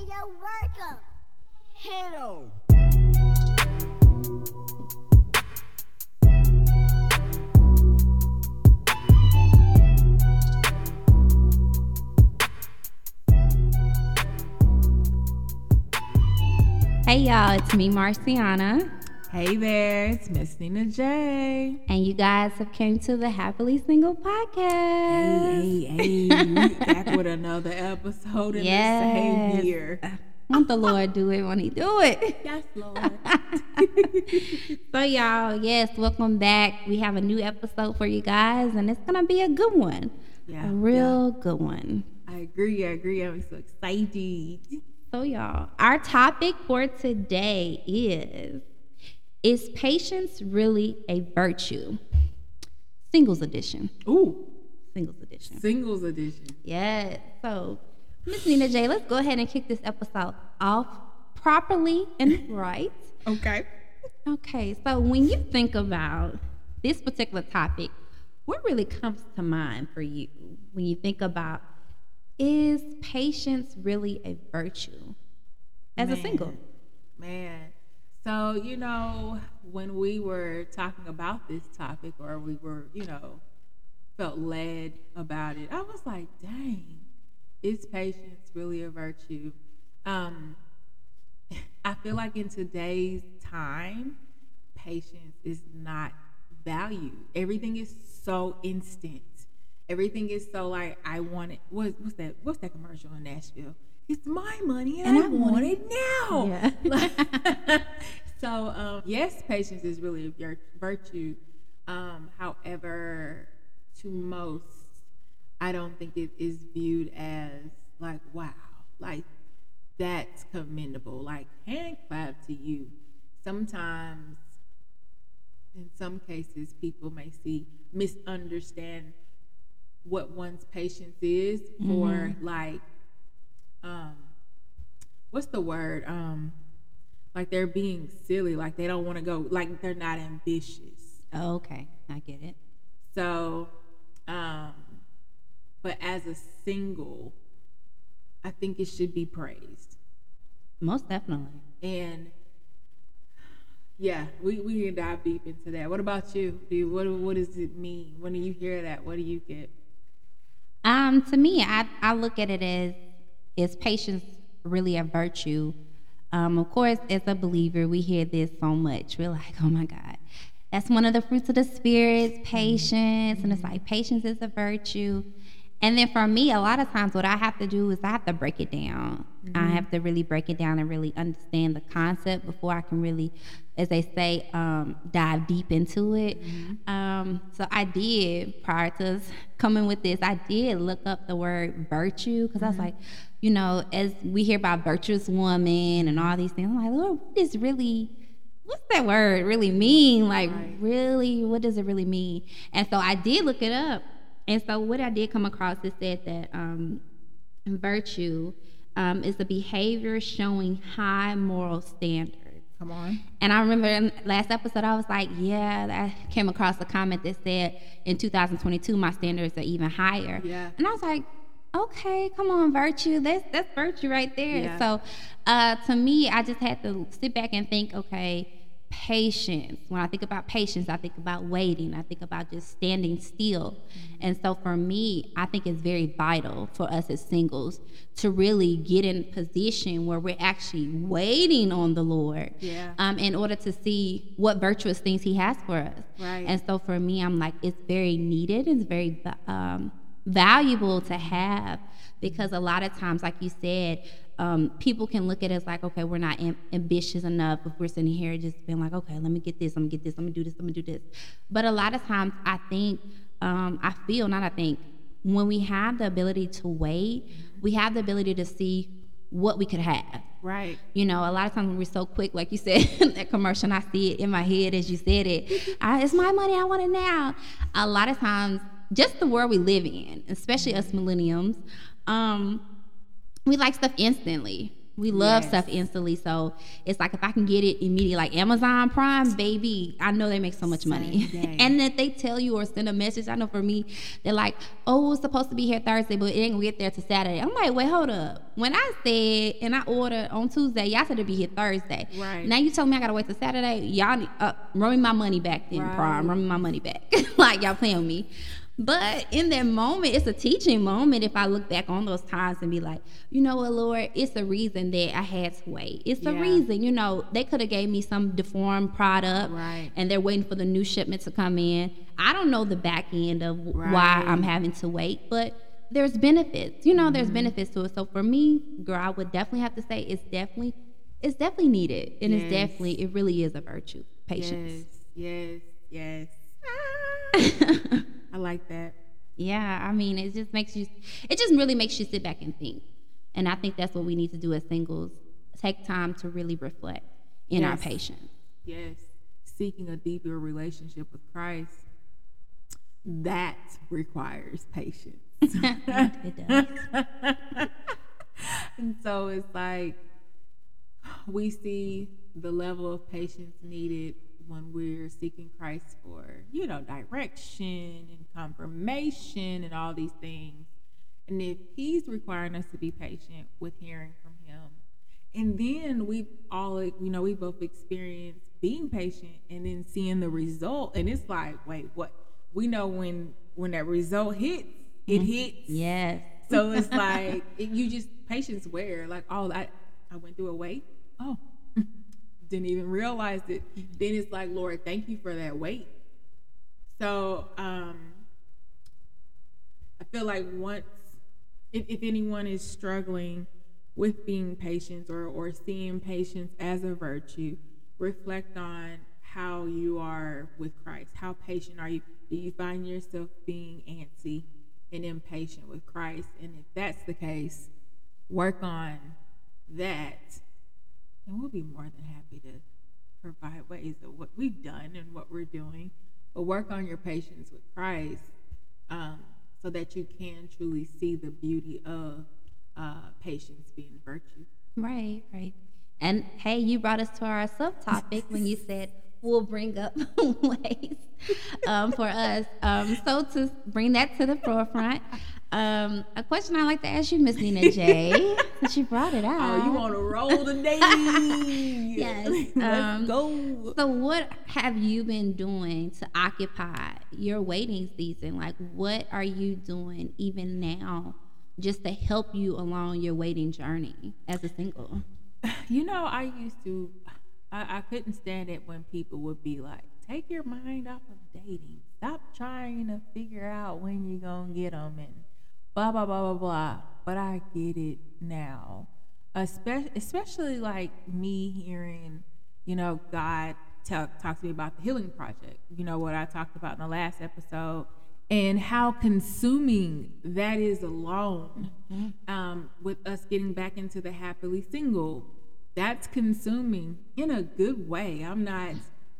Hey, yo, welcome. Hello. Hey y'all, it's me, Marciana, Hey there, it's Miss Nina J. and you guys have came to the Happily Single podcast. Hey, hey, hey. we back with another episode in Yes. the same year. Won't the Lord do it when He do it? Yes, Lord. So y'all, yes, welcome back. We have a new episode for you guys, and it's gonna be a good one, Yeah, a real good one. I agree, I agree. I'm so excited. So y'all, our topic for today is: Is patience really a virtue? Singles edition. Ooh, Singles edition. singles edition. Yes. So, Miss Nina J, let's go ahead and kick this episode off properly and right. Okay. Okay, so when you think about this particular topic, what really comes to mind for you when you think about is patience really a virtue as a single? Man. So, you know, when we were talking about this topic or we were, you know, felt led about it, I was like, dang, is patience really a virtue? Um, I feel like in today's time, patience is not valued. Everything is so instant. Everything is so like I want it. What, what's that? What's that commercial in Nashville? It's my money and, I, want it now. Yeah. so um, yes, patience is really a virtue. Um, however, to most, I don't think it is viewed as like wow, like that's commendable. Like hand clap to you. Sometimes, in some cases, people may see misunderstand what one's patience is for like um what's the word? Um like they're being silly like they don't want to go like they're not ambitious. Oh, okay, I get it. so um but as a single i think it should be praised. Most definitely. and yeah we, we can dive deep into that. What about you? Do you, what, what does it mean? When do you hear that? What do you get Um, to me, I, I look at it as is patience really a virtue? Um, of course, as a believer, we hear this so much. We're like, oh my God, that's one of the fruits of the spirit, patience, and it's like patience is a virtue. And then for me, a lot of times, what I have to do is I have to break it down. I have to really break it down and really understand the concept before I can really, as they say, um, dive deep into it. Um, so I did prior to coming with this, I did look up the word virtue because I was like, you know, as we hear about virtuous woman and all these things, I'm like, Lord, what is really what's that word really mean? Like, really, what does it really mean? And so I did look it up. And so what I did come across is said that um, virtue um, is a behavior showing high moral standards. come on And I remember in last episode, I was like, yeah, I came across a comment that said in 2022, my standards are even higher. Yeah. And I was like, okay, come on, virtue. That's, that's virtue right there. Yeah. So uh, to me, I just had to sit back and think, okay, patience. When I think about patience, I think about waiting. I think about just standing still. And so for me, I think it's very vital for us as singles to really get in position where we're actually waiting on the Lord Yeah. um, in order to see what virtuous things He has for us. Right. And so for me, I'm like, it's very needed. It's very um, valuable to have because a lot of times, like you said, um, people can look at us like, okay, we're not am- ambitious enough if we're sitting here just being like, okay, let me get this, I'm gonna get this, I'm gonna do this, I'm gonna do this. But a lot of times, I think, um, I feel, not I think, when we have the ability to wait, we have the ability to see what we could have. right You know, a lot of times when we're so quick, like you said that commercial, and I see it in my head as you said it. I, it's my money, I want it now. A lot of times, just the world we live in, especially us millenniums, um, we like stuff instantly. We love Yes. stuff instantly, so it's like if I can get it immediately, like Amazon Prime, baby, I know they make so much money. Day. and that they tell you or send a message. I know for me, they're like, "Oh, it's supposed to be here Thursday, but it ain't gonna get there till Saturday." I'm like, "Wait, hold up." When I said and I ordered on Tuesday, y'all said it'd be here Thursday. Right. Now you tell me I gotta wait till Saturday. Y'all need, uh, run me my money back then, Right. Prime. Run me my money back. like y'all playing with me. But in that moment, it's a teaching moment if I look back on those times and be like, you know what, Lord, it's a reason that I had to wait. It's a Yeah. reason, you know, they could have gave me some deformed product Right. and they're waiting for the new shipment to come in. I don't know the back end of why I'm having to wait, but there's benefits. You know, Mm-hmm. there's benefits to it. So for me, girl, I would definitely have to say it's definitely it's definitely needed. And it's definitely it really is a virtue. Patience. Yes, yes, yes. I like that. Yeah, I mean, it just makes you, it just really makes you sit back and think. And I think that's what we need to do as singles take time to really reflect in our Yes. patience. Yes. Seeking a deeper relationship with Christ, that requires patience. it does. and so it's like we see the level of patience needed when we're seeking Christ for, you know, direction and confirmation and all these things. And if He's requiring us to be patient with hearing from Him, and then we've all, you know, we both experienced being patient and then seeing the result, and it's like, wait, what? We know when when that result hits, it mm-hmm. hits. Yes. So it's like it, you just patience where like oh I I went through a wait oh didn't even realize it then it's like Lord thank you for that wait so um I feel like once if, if anyone is struggling with being patient or or seeing patience as a virtue reflect on how you are with Christ how patient are you do you find yourself being antsy and impatient with Christ. And if that's the case, work on that. And we'll be more than happy to provide ways of what we've done and what we're doing. But work on your patience with Christ um, so that you can truly see the beauty of uh, patience being virtue. Right, right. And hey, you brought us to our subtopic when you said we'll bring up ways um, for us. Um, so to bring that to the forefront, um, a question I like to ask you, Miss Nina J, since you brought it out. Oh, you want to roll today? Yes, Let's um, go. So, what have you been doing to occupy your waiting season? Like, what are you doing even now just to help you along your waiting journey as a single? You know, I used to, I, I couldn't stand it when people would be like, take your mind off of dating. Stop trying to figure out when you're going to get them and blah, blah, blah, blah, blah. But I get it now. Especially, especially like me hearing, you know, God talk, talk to me about the healing project. You know, what I talked about in the last episode and how consuming that is alone um, with us getting back into the happily single that's consuming in a good way i'm not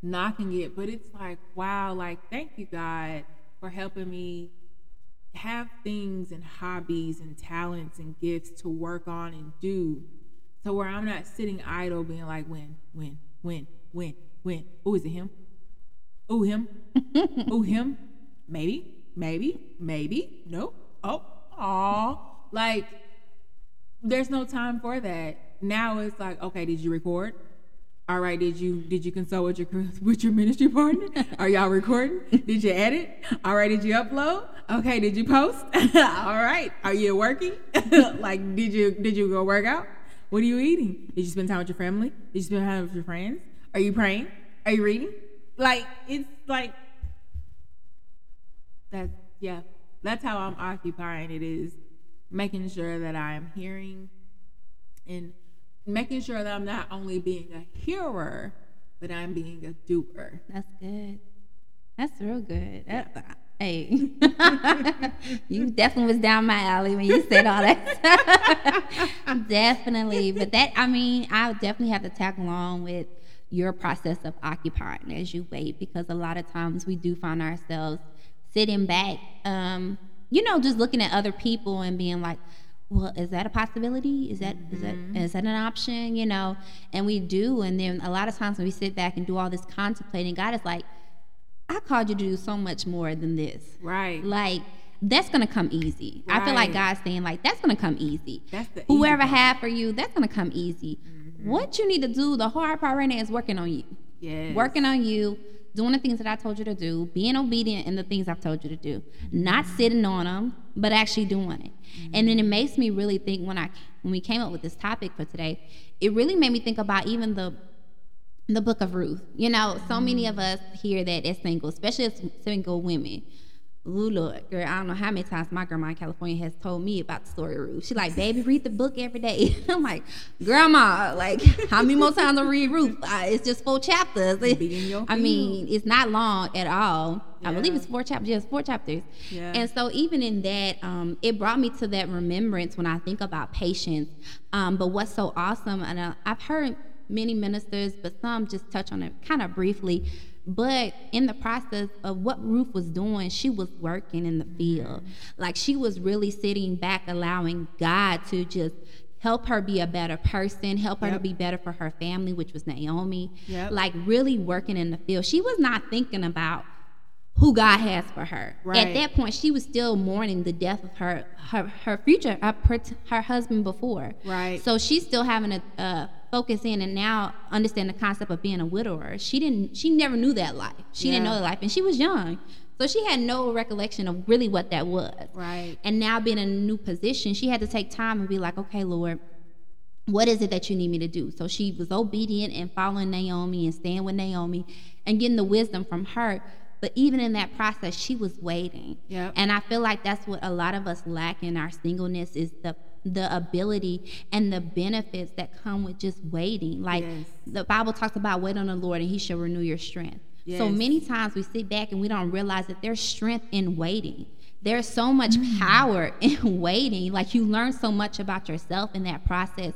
knocking it but it's like wow like thank you god for helping me have things and hobbies and talents and gifts to work on and do so where i'm not sitting idle being like when when when when when oh is it him? Oh him? Oh him? Maybe maybe maybe no oh aw. Like there's no time for that. Now it's like okay did you record all right did you did you consult with your with your ministry partner? Are y'all recording? Did you edit? All right did you upload? Okay did you post? All right are you working? Like did you did you go work out? What are you eating? Did you spend time with your family? Did you spend time with your friends? Are you praying? Are you reading? Like it's like that yeah that's how i'm occupying it is making sure that i'm hearing and making sure that i'm not only being a hearer but i'm being a doer That's good. That's real good. That's, hey, you definitely was down my alley when you said all that. definitely, but that I mean, I definitely have to tag along with your process of occupying as you wait because a lot of times we do find ourselves sitting back, um, you know, just looking at other people and being like, well, is that a possibility? Is that is that Mm-hmm. is that an option? You know, and we do. And then a lot of times when we sit back and do all this contemplating, God is like, I called you to do so much more than this. Right. Like that's gonna come easy. I feel like God's saying like that's gonna come easy. That's the Whoever part. had for you, that's gonna come easy. What you need to do, the hard part right now is working on you. Yes. Working on you, doing the things that I told you to do, being obedient in the things I've told you to do, not sitting on them, but actually doing it. And then it makes me really think when I when we came up with this topic for today, it really made me think about even the the book of Ruth. You know, so many of us here that is single, especially as single women. Ooh, Lord, girl, I don't know how many times my grandma in California has told me about the story of Ruth. She like, baby, read the book every day. I'm like, grandma, like, how many more times I read Ruth? Uh, it's just four chapters. Be in your I mean, it's not long at all. I believe it's four chapters. Yes, four chapters. Yeah. And so even in that, um, it brought me to that remembrance when I think about patience. Um, but what's so awesome, and uh, I've heard many ministers, but some just touch on it kind of briefly. But in the process of what Ruth was doing, she was working in the field. Like she was really sitting back, allowing God to just help her be a better person, help her to be better for her family, which was Naomi. Yep. Like really working in the field. She was not thinking about who God has for her. At that point, she was still mourning the death of her her, her future her, her husband before. Right. So she's still having a, uh, focus in and now understand the concept of being a widower. She didn't. She never knew that life. She didn't know the life, and she was young, so she had no recollection of really what that was. Right. And now being in a new position, she had to take time and be like, okay, Lord, what is it that you need me to do? So she was obedient and following Naomi and staying with Naomi and getting the wisdom from her. But even in that process, she was waiting. Yep. And I feel like that's what a lot of us lack in our singleness is the the ability and the benefits that come with just waiting. Like Yes. the Bible talks about wait on the Lord and he shall renew your strength. So many times we sit back and we don't realize that there's strength in waiting. There's so much mm. power in waiting. Like you learn so much about yourself in that process.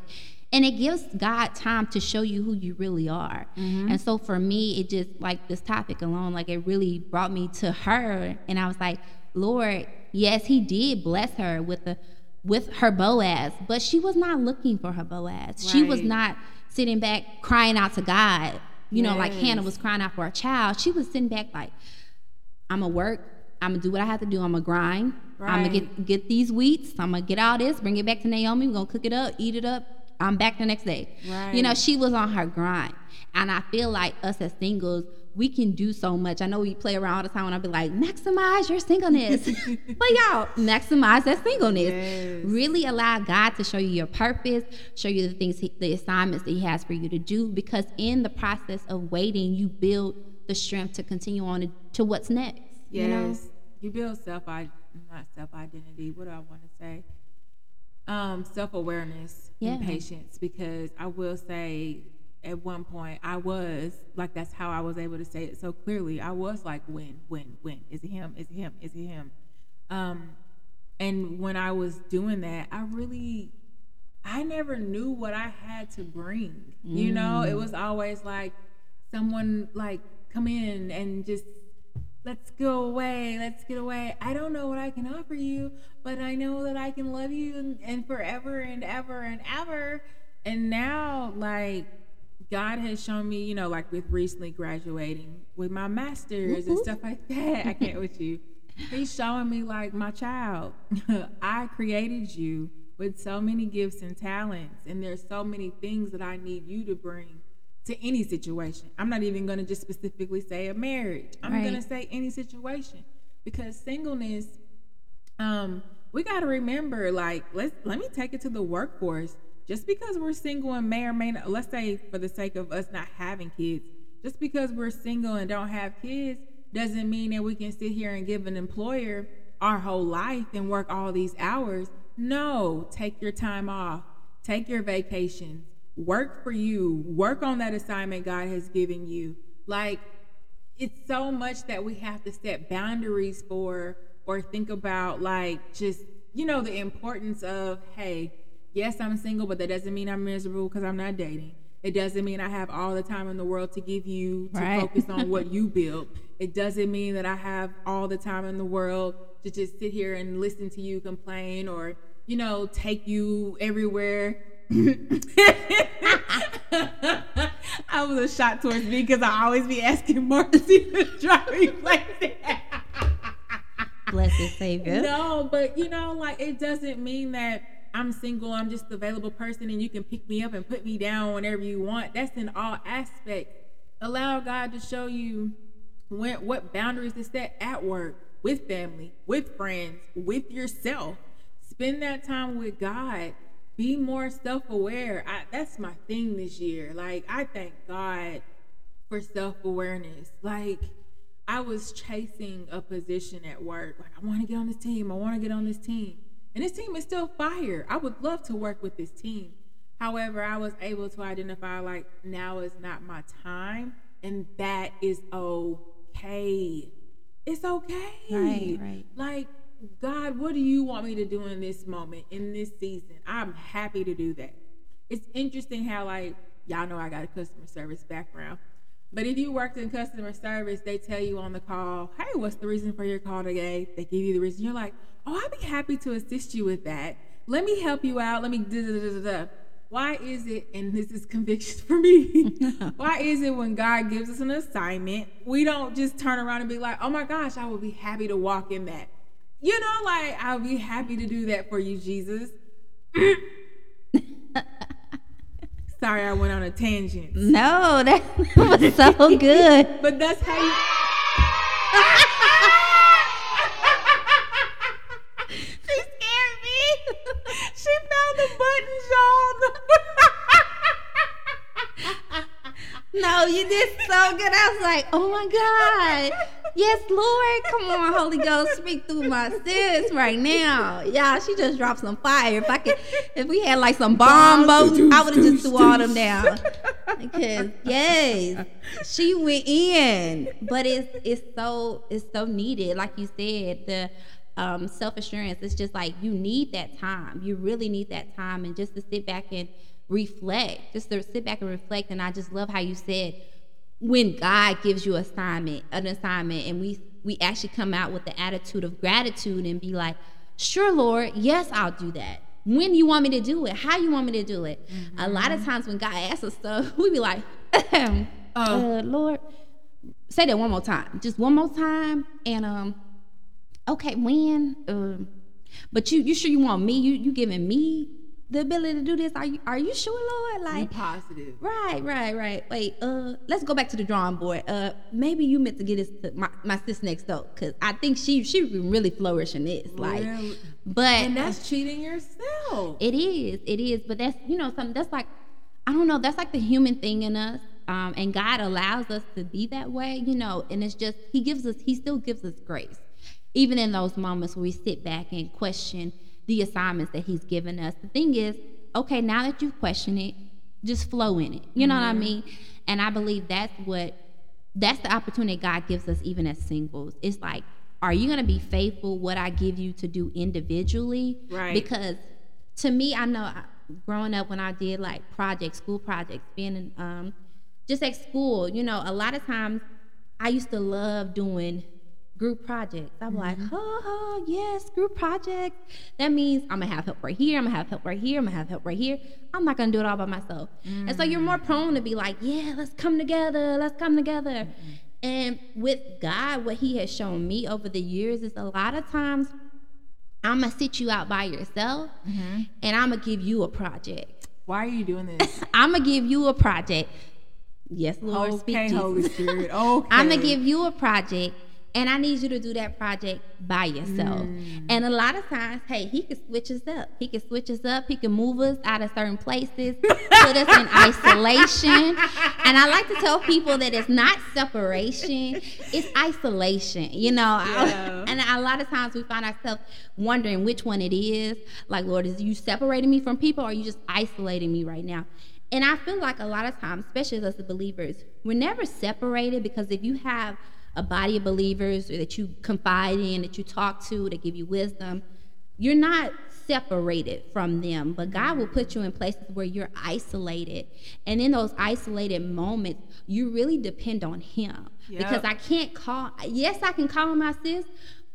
And it gives God time to show you who you really are. Mm-hmm. And so for me, it just like this topic alone, like it really brought me to her. And I was like, Lord, yes, he did bless her with the with her Boaz, but she was not looking for her Boaz. She was not sitting back crying out to God. You know, like Hannah was crying out for a child. She was sitting back like, I'm gonna work. I'm gonna do what I have to do. I'm gonna grind. I'm gonna get get these wheats. I'm gonna get all this. Bring it back to Naomi. We're gonna cook it up, eat it up. I'm back the next day. You know, she was on her grind, and I feel like us as singles, we can do so much. I know we play around all the time, and I'll be like, maximize your singleness, but y'all maximize that singleness. Yes. Really allow God to show you your purpose, show you the things, he, the assignments that He has for you to do. Because in the process of waiting, you build the strength to continue on to, to what's next. Yes. You know? You build self, not self identity, What do I want to say? Um, self awareness Yeah. and patience. Because I will say, at one point, I was like that's how I was able to say it so clearly. I was like, when, when, when is it him? Is it him? Is it him? Um, and when I was doing that, I really I never knew what I had to bring. You know, it was always like someone like come in and just let's go away, let's get away. I don't know what I can offer you, but I know that I can love you and, and forever and ever and ever. And now, like, God has shown me, you know, like with recently graduating with my master's and stuff like that. I can't with you. He's showing me like my child. I created you with so many gifts and talents, and there's so many things that I need you to bring to any situation. I'm not even going to just specifically say a marriage. I'm going to say any situation because singleness um we got to remember like let's let me take it to the workforce just because we're single and may or may not let's say for the sake of us not having kids just because we're single and don't have kids doesn't mean that we can sit here and give an employer our whole life and work all these hours. No take your time off take your vacations work for you work on that assignment god has given you. Like it's so much that we have to set boundaries for or think about like just you know the importance of hey yes i'm single but that doesn't mean i'm miserable because i'm not dating it doesn't mean i have all the time in the world to give you to Right. focus on what you built it doesn't mean that i have all the time in the world to just sit here and listen to you complain or you know, take you everywhere. I was a shot towards me because I always be asking Marcy to drive me places. Blessed Savior. No, but you know, like it doesn't mean that I'm single, I'm just available person and you can pick me up and put me down whenever you want. That's in all aspects. Allow God to show you when what boundaries to set at work, with family, with friends, with yourself. Spend that time with God. Be more self-aware. That's my thing this year. Like I thank God for self-awareness. Like I was chasing a position at work. Like, I want to get on this team. I want to get on this team. And this team is still fire. I would love to work with this team. However, I was able to identify, like, now is not my time. And that is okay. It's okay. Right, right. Like, God, what do you want me to do in this moment, in this season? I'm happy to do that. It's interesting how, like, y'all know I got a customer service background. But if you worked in customer service, they tell you on the call, hey, what's the reason for your call today? They give you the reason. You're like, oh, I'd be happy to assist you with that. Let me help you out. Let me da da da da. Why is it, and this is conviction for me, why is it when God gives us an assignment, we don't just turn around and be like, oh my gosh, I would be happy to walk in that? You know, like, I'll be happy to do that for you, Jesus. Sorry, I went on a tangent. No, that was so good. But that's how you. she scared me. She found the buttons, y'all. No, you did so good. I was like, oh my God. Yes, Lord. Come on, Holy Ghost, speak through my sis right now. Yeah, she just dropped some fire. If I could, if we had like some bomb boats, I would have just threw all them down. Because yes, she went in. But it's it's so it's so needed. Like you said, the um, self assurance. It's just like you need that time. You really need that time, and just to sit back and reflect, just to sit back and reflect. And I just love how you said when God gives you an assignment, an assignment, and we we actually come out with the attitude of gratitude and be like, "Sure, Lord, yes, I'll do that." When you want me to do it, how you want me to do it. Mm-hmm. A lot of times when God asks us stuff, we be like, uh, uh, "Lord, say that one more time, just one more time," and um, okay, when? Um, but you you sure you want me? You you giving me the ability to do this? Are you are you sure, Lord? Like Be positive. Right, right, right. Wait, uh, let's go back to the drawing board. Uh, maybe you meant to get this to my, my sis next door because I think she she really flourishing this. Like, but and that's cheating yourself. It is, it is. But that's you know something that's like I don't know. That's like the human thing in us. Um, and God allows us to be that way, you know, and it's just He gives us, He still gives us grace, even in those moments where we sit back and question the assignments that he's given us. The thing is, okay, now that you've questioned it, just flow in it. You know mm-hmm. what I mm-hmm. mean? And I believe that's what that's the opportunity God gives us even as singles. It's like, are you gonna be faithful what I give you to do individually? Right. Because to me, I know growing up when I did like projects, school projects, being in, um, just at school, you know, a lot of times I used to love doing group projects. I'm mm-hmm. like, oh, yes, group project. That means I'm gonna have help right here. I'm gonna have help right here. I'm gonna have help right here. I'm not gonna do it all by myself. Mm-hmm. And so you're more prone to be like, yeah, let's come together. Let's come together. Mm-hmm. And with God, what He has shown me over the years is a lot of times I'm gonna sit you out by yourself, mm-hmm. and I'm gonna give you a project. Why are you doing this? I'm gonna give you a project. Yes, Lord, okay, speak Holy Spirit. Okay. I'm gonna give you a project and I need you to do that project by yourself. Mm. And a lot of times, hey, he can switch us up. He can switch us up. He can move us out of certain places, put us in isolation. And I like to tell people that it's not separation, it's isolation, you know. Yeah. and a lot of times we find ourselves wondering which one it is. Like, Lord, is you separating me from people or are you just isolating me right now? And I feel like a lot of times, especially as the believers, we're never separated because if you have a body of believers that you confide in, that you talk to, that give you wisdom, you're not separated from them, but God will put you in places where you're isolated. And in those isolated moments, you really depend on Him. Yep. Because I can't call, yes, I can call my sis,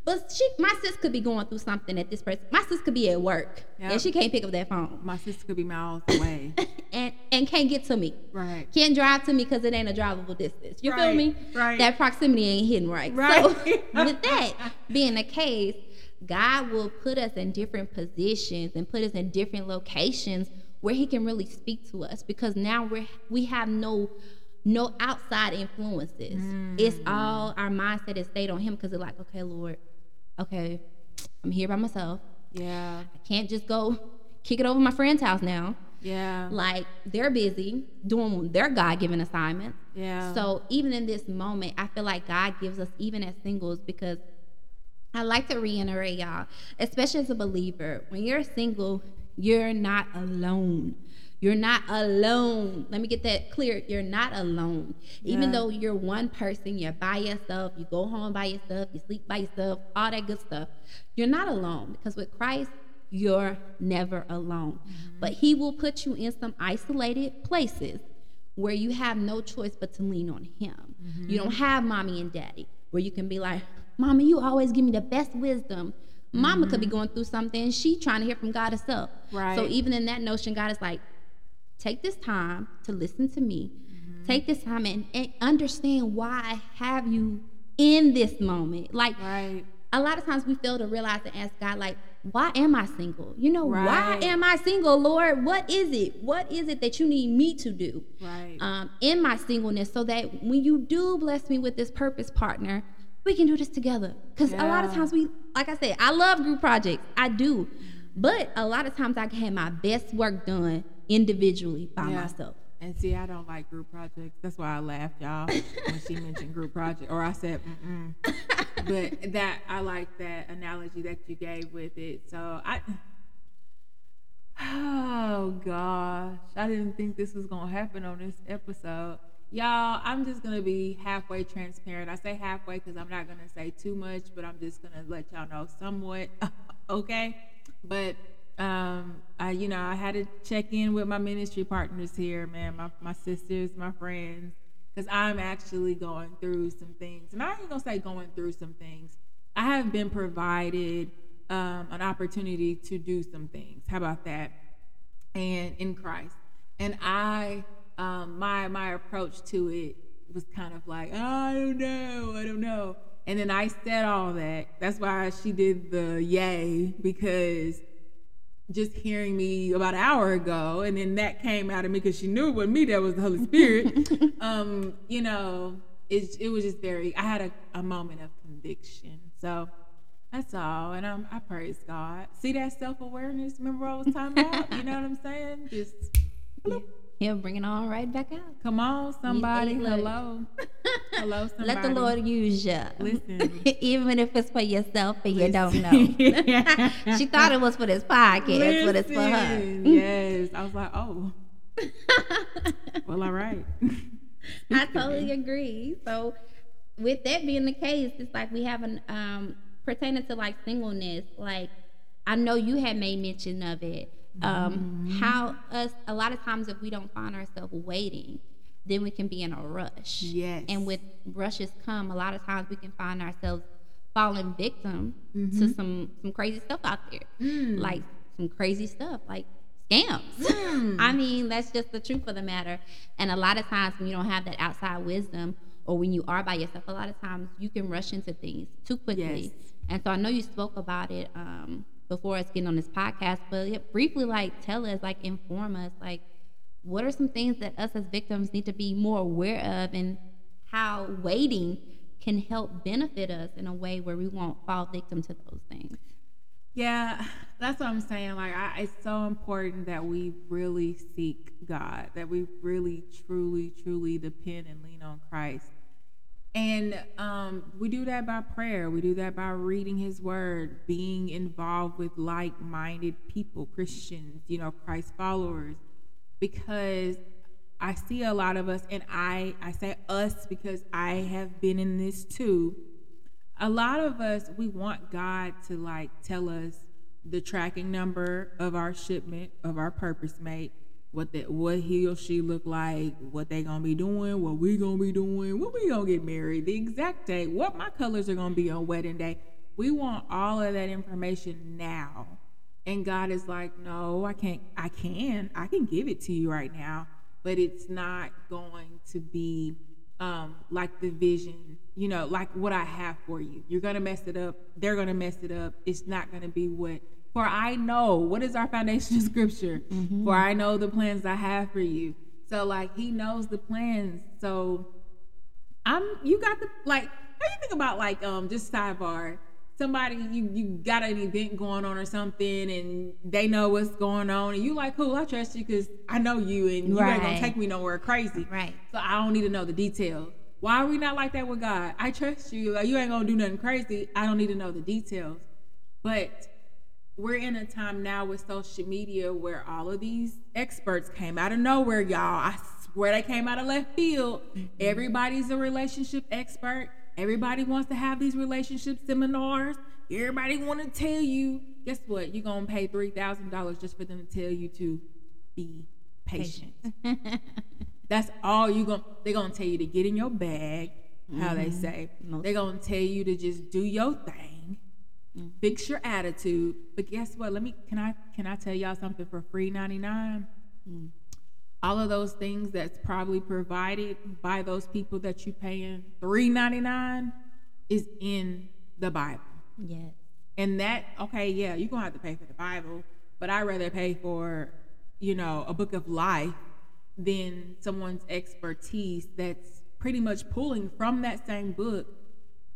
But she, my sis could be going through something at this person. My sis could be at work Yep. and she can't pick up that phone My sis could be miles away. and and can't get to me. right. Can't drive to me because it ain't a drivable distance. You feel me? right. That proximity ain't hidden right. Right. So with that being the case, God will put us in different positions and put us in different locations where He can really speak to us because now we're we have no no outside influences. It's Mm. all our mindset is stayed on Him because it's like, okay, Lord, okay, I'm here by myself. Yeah. I can't just go kick it over my friend's house now. Yeah. Like they're busy doing their God given assignments. Yeah. So even in this moment, I feel like God gives us, even as singles, because I like to reiterate y'all, especially as a believer, when you're single, you're not alone. You're not alone. Let me get that clear. You're not alone. Even Yeah. though you're one person, you're by yourself, you go home by yourself, you sleep by yourself, all that good stuff. You're not alone because with Christ, you're never alone. Mm-hmm. But He will put you in some isolated places where you have no choice but to lean on him. You don't mm-hmm. have mommy and daddy where you can be like, Mama, you always give me the best wisdom. Mama could be mm-hmm. going through something, she trying to hear from God herself. Right. So even in that notion, God is like, take this time to listen to me. Take this time and, and understand why I have you in this moment. Like Right. a lot of times we fail to realize and ask God, like, why am I single? You know, Right. why am I single, Lord? What is it? What is it that you need me to do Right. um, in my singleness so that when you do bless me with this purpose partner, we can do this together? Because a lot of times we, like I said, I love group projects. I do. But a lot of times I can have my best work done individually by Yeah. myself. And see, I don't like group projects. That's why I laughed, y'all, when she mentioned group project, or I said, mm-mm. But that I like that analogy that you gave with it. So I, oh gosh, I didn't think this was gonna happen on this episode, y'all. I'm just gonna be halfway transparent. I say halfway because I'm not gonna say too much, but I'm just gonna let y'all know somewhat, okay? But um i you know i had to check in with my ministry partners here man my, my sisters my friends because i'm actually going through some things and i ain't gonna say going through some things. I have been provided um, an opportunity to do some things. How about that? And in christ. And i um, my my approach to it was kind of like i don't know i don't know. And then i said all that. That's why she did the yay because just hearing me about an hour ago, and then that came out of me because she knew it wasn't me, that was the Holy Spirit. um, you know, it, it was just very, I had a, a moment of conviction. So that's all. And um, I praise God. See that self awareness? Remember what I was talking about? You know what I'm saying? Just bloop. He'll bring it all right back out. come on, somebody. Hello. Hello. Let the Lord use you. Listen. Even if it's for yourself and you don't know. She thought it was for this podcast, but it's for her. Yes. I was like, oh, well, all right. I totally agree. So, with that being the case, it's like we have an um pertaining to like singleness. Like, I know you had made mention of it. Um, how us a lot of times if we don't find ourselves waiting, then we can be in a rush. Yes. And with rushes come, a lot of times we can find ourselves falling victim to mm-hmm. some some crazy stuff out there, mm. like some crazy stuff, like scams. Mm. I mean, that's just the truth of the matter. And a lot of times when you don't have that outside wisdom, or when you are by yourself, a lot of times you can rush into things too quickly. Yes. And so I know you spoke about it um, before us getting on this podcast, but yeah, briefly, like tell us, like inform us, like what are some things that us as victims need to be more aware of, and how waiting can help benefit us in a way where we won't fall victim to those things. Yeah, that's what I'm saying. Like, I, it's so important that we really seek God, that we really, truly, truly depend and lean on Christ. And um, we do that by prayer. We do that by reading His Word, being involved with like-minded people, Christians, you know, Christ followers, because I see a lot of us, and I I say us because I have been in this too a lot of us we want god to like tell us the tracking number of our shipment of our purpose mate what that what he or she look like what they gonna be doing what we gonna be doing when we gonna get married the exact date what my colors are gonna be on wedding day We want all of that information now. And God is like, no, I can't, I can, I can give it to you right now, but it's not going to be um, like the vision, you know, like what I have for you. You're going to mess it up. They're going to mess it up. It's not going to be what, for I know, what is our foundation scripture? Mm-hmm. For I know the plans I have for you. So, like, he knows the plans. So, I'm, you got the, like, how you think about, like, um, just sidebar, somebody you you got an event going on or something and they know what's going on and you like cool i trust you because i know you and you right. ain't gonna take me nowhere crazy. Right. So i don't need to know the details. Why are we not like that with god? I trust you. You ain't gonna do nothing crazy. I don't need to know the details. But we're in a time now with social media where all of these experts came out of nowhere y'all. I swear they came out of left field. Mm-hmm. everybody's a relationship expert Everybody wants to have these relationship seminars. Everybody want to tell you. Guess what? You're gonna pay three thousand dollars just for them to tell you to be patient. patient. That's all you going to, they're gonna tell you to get in your bag, how mm-hmm. they say. Most they're gonna tell you to just do your thing, mm-hmm. fix your attitude. But guess what? Let me can I can I tell y'all something for free 99? Mm all of those things that's probably provided by those people that you paying three ninety nine is in the Bible. Yes. And that okay, yeah, you're gonna have to pay for the Bible, but I'd rather pay for, you know, a book of life than someone's expertise that's pretty much pulling from that same book,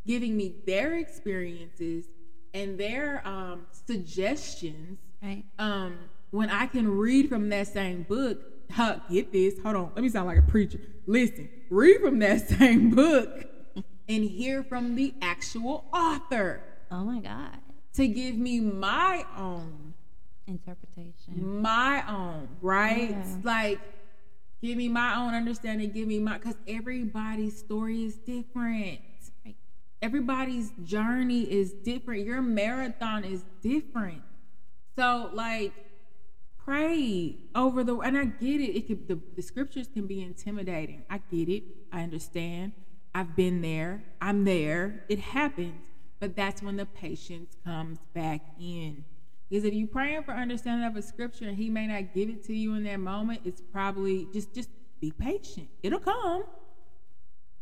giving me their experiences and their um, suggestions. Right. Um, when I can read from that same book huh, get this. Hold on. Let me sound like a preacher. Listen, read from that same book and hear from the actual author. Oh my God. To give me my own interpretation. My own, right? Yeah. Like, give me my own understanding. Give me my, because everybody's story is different. Everybody's journey is different. Your marathon is different. So, like, pray over the and I get it. It could the, the scriptures can be intimidating. I get it. I understand. I've been there. I'm there. It happens. But that's when the patience comes back in. Because if you're praying for understanding of a scripture and he may not give it to you in that moment, it's probably just just be patient. It'll come.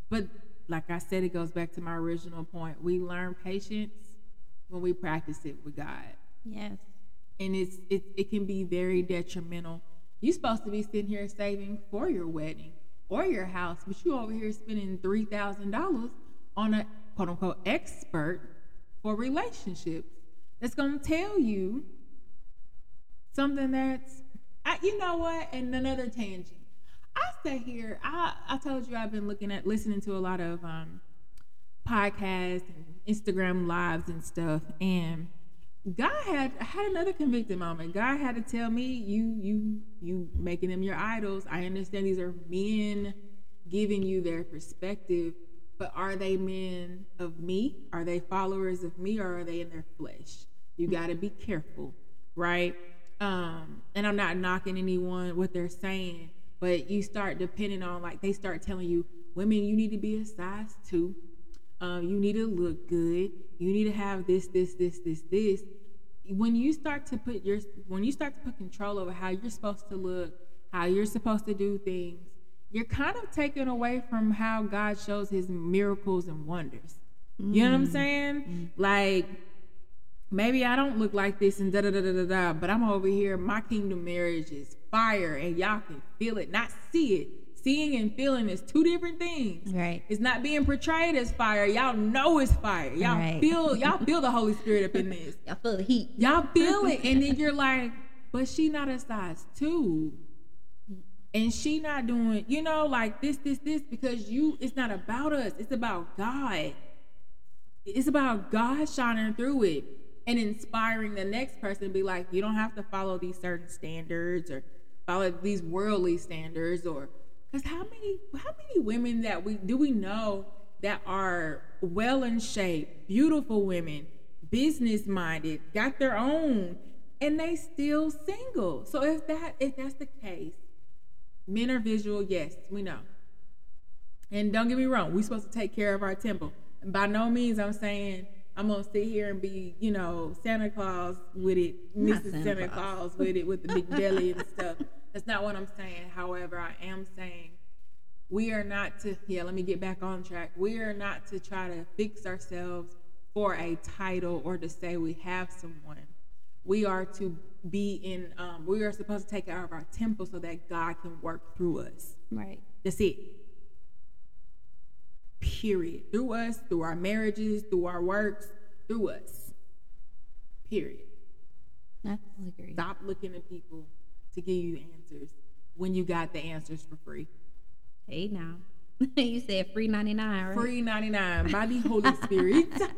But like I said, it goes back to my original point. We learn patience when we practice it with God. Yes and it's it, it can be very detrimental. You're supposed to be sitting here saving for your wedding or your house, but you over here spending three thousand dollars on a quote unquote expert for relationships that's gonna tell you something that's I, you know what and another tangent i stay here i i told you i've been looking at listening to a lot of um podcasts and instagram lives and stuff and God had had another convicted moment. God had to tell me, you you you making them your idols. I understand these are men giving you their perspective, but are they men of me? Are they followers of me or are they in their flesh? You got to be careful, right? Um, and I'm not knocking anyone what they're saying, but you start depending on like they start telling you, women, you need to be a size two um, you need to look good. You need to have this, this, this, this, this. When you start to put your, when you start to put control over how you're supposed to look, how you're supposed to do things, you're kind of taken away from how God shows His miracles and wonders. Mm. You know what I'm mm. saying? Mm. Like maybe I don't look like this and da da da da da da, but I'm over here. My kingdom marriage is fire, and y'all can feel it, not see it seeing and feeling is two different things. Right. It's not being portrayed as fire. Y'all know it's fire. Y'all right. feel y'all feel the Holy Spirit up in this. y'all feel the heat. Y'all feel it, and then you're like, but she not a size two. And she not doing, you know, like this, this, this, because you, it's not about us. It's about God. It's about God shining through it and inspiring the next person to be like, you don't have to follow these certain standards or follow these worldly standards or because how many how many women that we do we know that are well in shape, beautiful women, business minded, got their own, and they still single. So if that if that's the case, men are visual, yes, we know. And don't get me wrong, we're supposed to take care of our temple. By no means I'm saying I'm gonna sit here and be, you know, Santa Claus with it, Mrs. Santa Santa, Claus. Claus with it, with the big belly and stuff. That's not what I'm saying. However, I am saying we are not to. Yeah, let me get back on track. We are not to try to fix ourselves for a title or to say we have someone. We are to be in. Um, we are supposed to take care of our temple so that God can work through us. Right. That's it. Period. Through us, through our marriages, through our works, through us. Period. I agree. Stop looking at people to give you answers when you got the answers for free. Hey now. you said free 99, right? Free 99 by the Holy Spirit.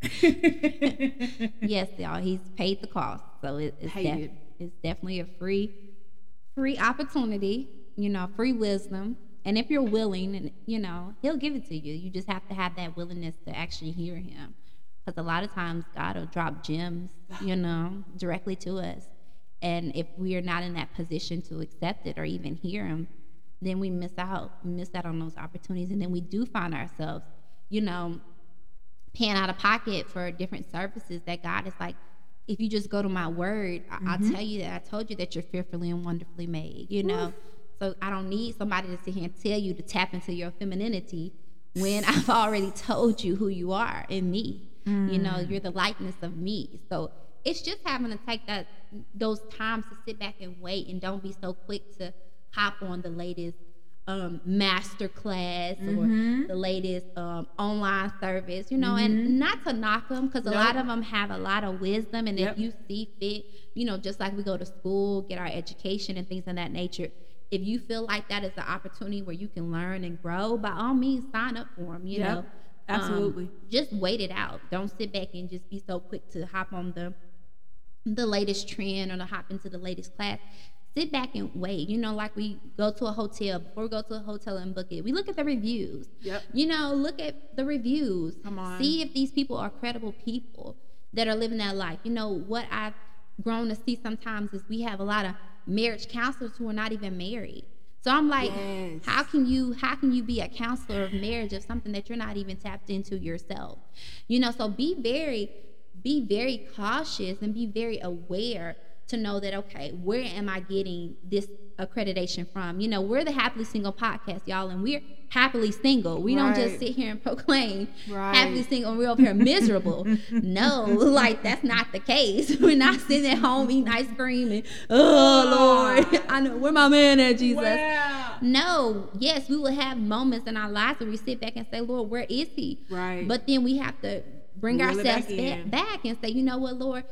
yes, y'all. He's paid the cost, so it, it's, def- it. it's definitely a free, free opportunity. You know, free wisdom. And if you're willing, and you know, He'll give it to you. You just have to have that willingness to actually hear Him, because a lot of times God will drop gems, you know, directly to us. And if we are not in that position to accept it or even hear Him, then we miss out, miss out on those opportunities, and then we do find ourselves, you know, paying out of pocket for different services that God is like, if you just go to my word, I- I'll mm-hmm. tell you that I told you that you're fearfully and wonderfully made, you know. So I don't need somebody to sit here and tell you to tap into your femininity when I've already told you who you are in me. You know, mm. you're the likeness of me. So it's just having to take that those times to sit back and wait and don't be so quick to hop on the latest um, master class or the latest um, online service, you know, and not to knock them because a lot of them have a lot of wisdom. And Yep. if you see fit, you know, just like we go to school, get our education and things of that nature. If you feel like that is an opportunity where you can learn and grow, by all means, sign up for them. You Yep. know, Absolutely. Um, just wait it out. Don't sit back and just be so quick to hop on the the latest trend or to hop into the latest class. Sit back and wait. You know, like we go to a hotel before we go to a hotel and book it. We look at the reviews. Yep. You know, look at the reviews. Come on. See if these people are credible people that are living that life. You know, what I've grown to see sometimes is we have a lot of marriage counselors who are not even married. So I'm like, Yes. how can you how can you be a counselor of marriage of something that you're not even tapped into yourself? You know, so be very be very cautious and be very aware to know that okay, where am I getting this accreditation from? You know, we're the happily single podcast, y'all, and we're happily single. We don't just sit here and proclaim Right. happily single and we're over here miserable. no, like that's not the case. We're not sitting at home eating ice cream and oh Lord, I know where my man at, Jesus. Wow. No, yes, we will have moments in our lives where we sit back and say, Lord, where is he? Right. But then we have to bring Reel ourselves back back, back and say, you know what, Lord?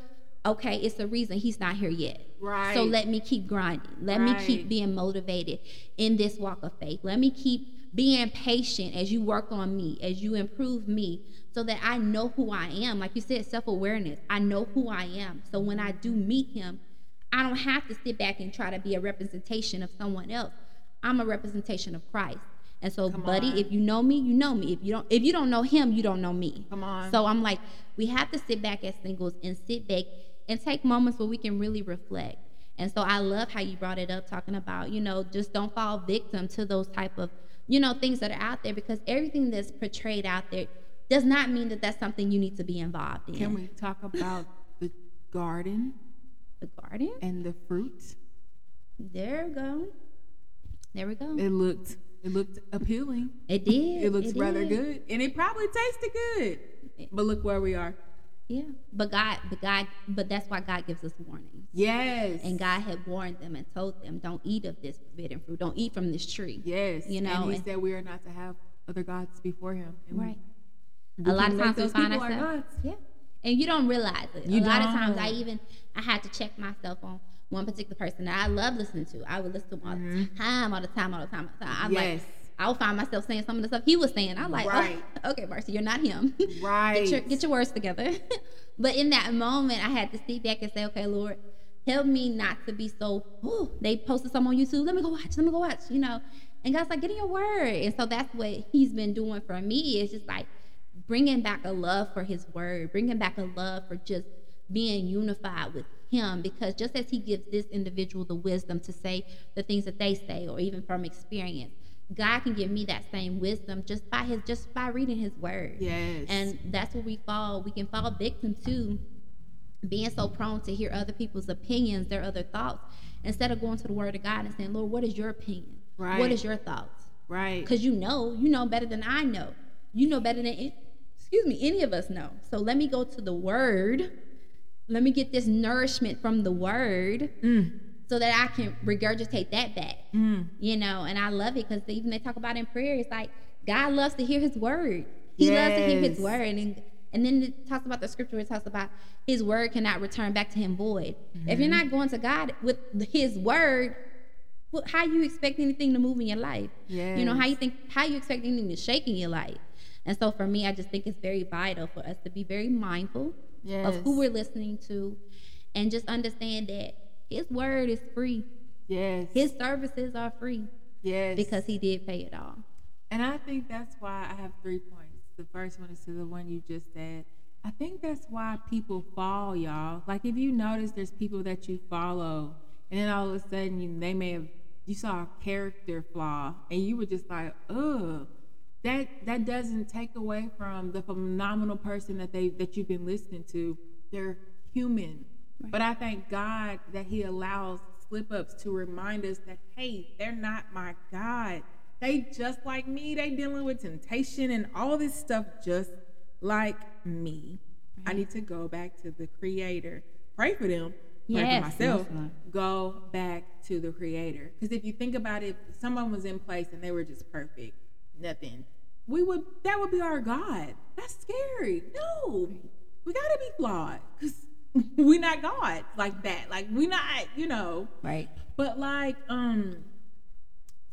Okay, it's the reason he's not here yet. Right. So let me keep grinding. Let me keep being motivated in this walk of faith. Let me keep being patient as you work on me, as you improve me, so that I know who I am. Like you said, self awareness. I know who I am. So when I do meet him, I don't have to sit back and try to be a representation of someone else. I'm a representation of Christ. And so, Come buddy, on. if you know me, you know me. If you don't, if you don't know him, you don't know me. Come on. So I'm like, we have to sit back as singles and sit back and take moments where we can really reflect. And so I love how you brought it up, talking about, you know, just don't fall victim to those type of, you know, things that are out there because everything that's portrayed out there does not mean that that's something you need to be involved in. Can we talk about the garden The garden. and the fruit? There we go. There we go. It looked it looked appealing. It did. It looks rather did. good, and it probably tasted good. But look where we are. Yeah. But God, but God, but that's why God gives us warnings. Yes. And God had warned them and told them, don't eat of this forbidden fruit. Don't eat from this tree. yes. You know, and he and- said we are not to have other gods before him. And Right. we a lot of times we find ourselves. Yeah. And you don't realize it. You a lot of times I even I had to check myself on one particular person that I love listening to. I would listen to him all the time, all the time, all the time, all the time. I'm Mm-hmm. Yes. like I would find myself saying some of the stuff he was saying. I'm like, Right. oh, okay, Marcy, you're not him. Right. get your get your words together. but in that moment, I had to sit back and say, okay, Lord, help me not to be so. Oh, they posted some on YouTube. Let me go watch. Let me go watch. You know. And God's like, get in your word. And so that's what He's been doing for me. It's just like bringing back a love for His word, bringing back a love for just being unified with Him. Because just as He gives this individual the wisdom to say the things that they say, or even from experience, God can give me that same wisdom just by his just by reading his word. Yes. And that's where we fall. We can fall victim to being so prone to hear other people's opinions, their other thoughts, instead of going to the word of God and saying, Lord, what is your opinion? Right. What is your thoughts? right. Because you know, you know better than I know. You know better than excuse me, any of us know. So let me go to the word. Let me get this nourishment from the word Mm. so that I can regurgitate that back. Mm. You know, and I love it because even they talk about in prayer, it's like God loves to hear his word. He loves to hear his word. And and then it talks about the scripture, it talks about his word cannot return back to him void. If Mm-hmm. you're not going to God with his word, well, how you expect anything to move in your life? You know, how you think how you expect anything to shake in your life? And so for me, I just think it's very vital for us to be very mindful of who we're listening to and just understand that his word is free. Yes. His services are free yes. because he did pay it all. And I think that's why I have three points. The first one is to the one you just said. I think that's why people fall, y'all. Like if you notice, there's people that you follow, and then all of a sudden you they may have you saw a character flaw, and you were just like, ugh. That that doesn't take away from the phenomenal person that they that you've been listening to. They're human. But I thank God that He allows slip ups to remind us that hey, they're not my God. They just like me. They dealing with temptation and all this stuff just like me. I need to go back to the Creator. Pray for them. Pray Yes, for myself. definitely. Go back to the Creator. Because if you think about it, if someone was in place and they were just perfect, nothing. We would that would be our God. That's scary. No, we gotta be flawed because we're not God like that. Like we're not, you know. Right. But like, um,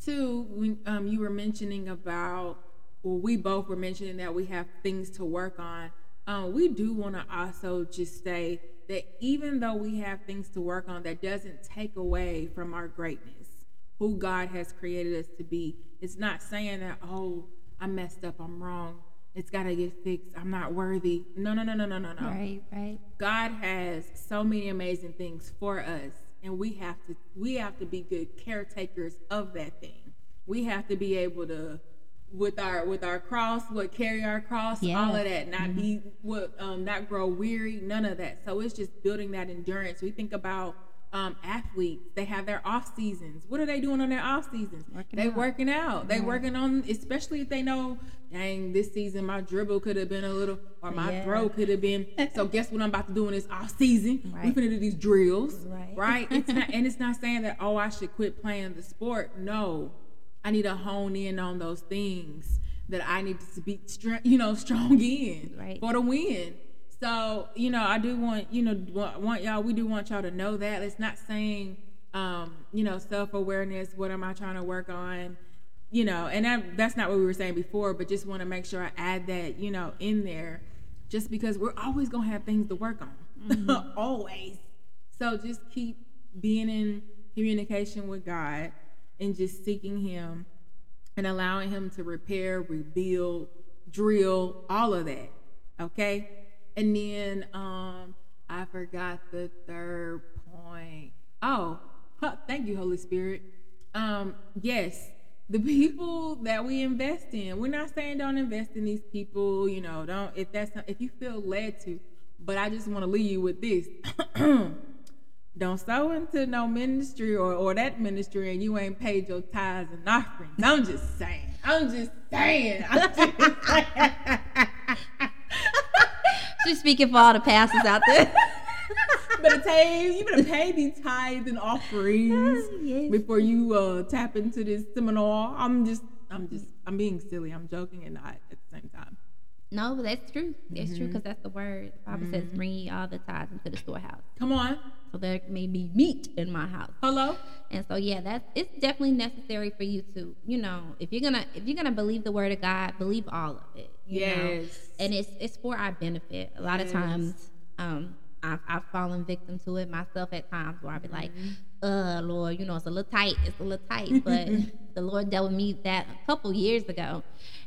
too, when um you were mentioning about, well, we both were mentioning that we have things to work on. Um, we do want to also just say that even though we have things to work on, that doesn't take away from our greatness, who God has created us to be. It's not saying that, oh, I messed up, I'm wrong. It's got to get fixed. I'm not worthy. No, no, no, no, no, no, no. Right. Right. God has so many amazing things for us and we have to we have to be good caretakers of that thing. We have to be able to with our with our cross, what carry our cross, all of that, not be what um not grow weary, none of that. So it's just building that endurance. We think about um, athletes, they have their off seasons. What are they doing on their off seasons? Working they out. working out. They working on, especially if they know, dang, this season my dribble could have been a little, or my Yeah. throw could have been. So guess what I'm about to do in this off season? We're gonna do these drills, Right. right? It's not, and it's not saying that oh I should quit playing the sport. No, I need to hone in on those things that I need to be, you know, strong in Right. for the win. So you know, I do want you know want, want y'all. We do want y'all to know that it's not saying um, you know self awareness. What am I trying to work on? You know, and that, that's not what we were saying before. But just want to make sure I add that you know in there, just because we're always gonna have things to work on, always. So just keep being in communication with God and just seeking Him and allowing Him to repair, rebuild, drill, all of that. Okay? And then um I forgot the third point. Oh, huh, thank you, Holy Spirit. Um, yes, the people that we invest in. We're not saying don't invest in these people, you know, don't if that's not, if you feel led to, but I just want to leave you with this. don't sow into no ministry or, or that ministry and you ain't paid your tithes and offerings. I'm just saying. I'm just saying. I'm just saying. She's speaking for all the pastors out there. you better pay you better pay these tithes and offerings Yes. before you uh tap into this seminar. I'm just I'm just I'm being silly. I'm joking and not at the same time. No, that's true. That's Mm-hmm. true because that's the word. The Bible says, "Bring all the tithes into the storehouse, Come on. so there may be meat in my house." Hello? And so yeah, that's it's definitely necessary for you to, you know, if you're gonna if you're gonna believe the word of God, believe all of it. You Know? Yes. And it's it's for our benefit. A lot of times, um, I've, I've fallen victim to it myself at times where I'd be like, uh, Lord, you know, it's a little tight, it's a little tight. But the Lord dealt with me that a couple years ago.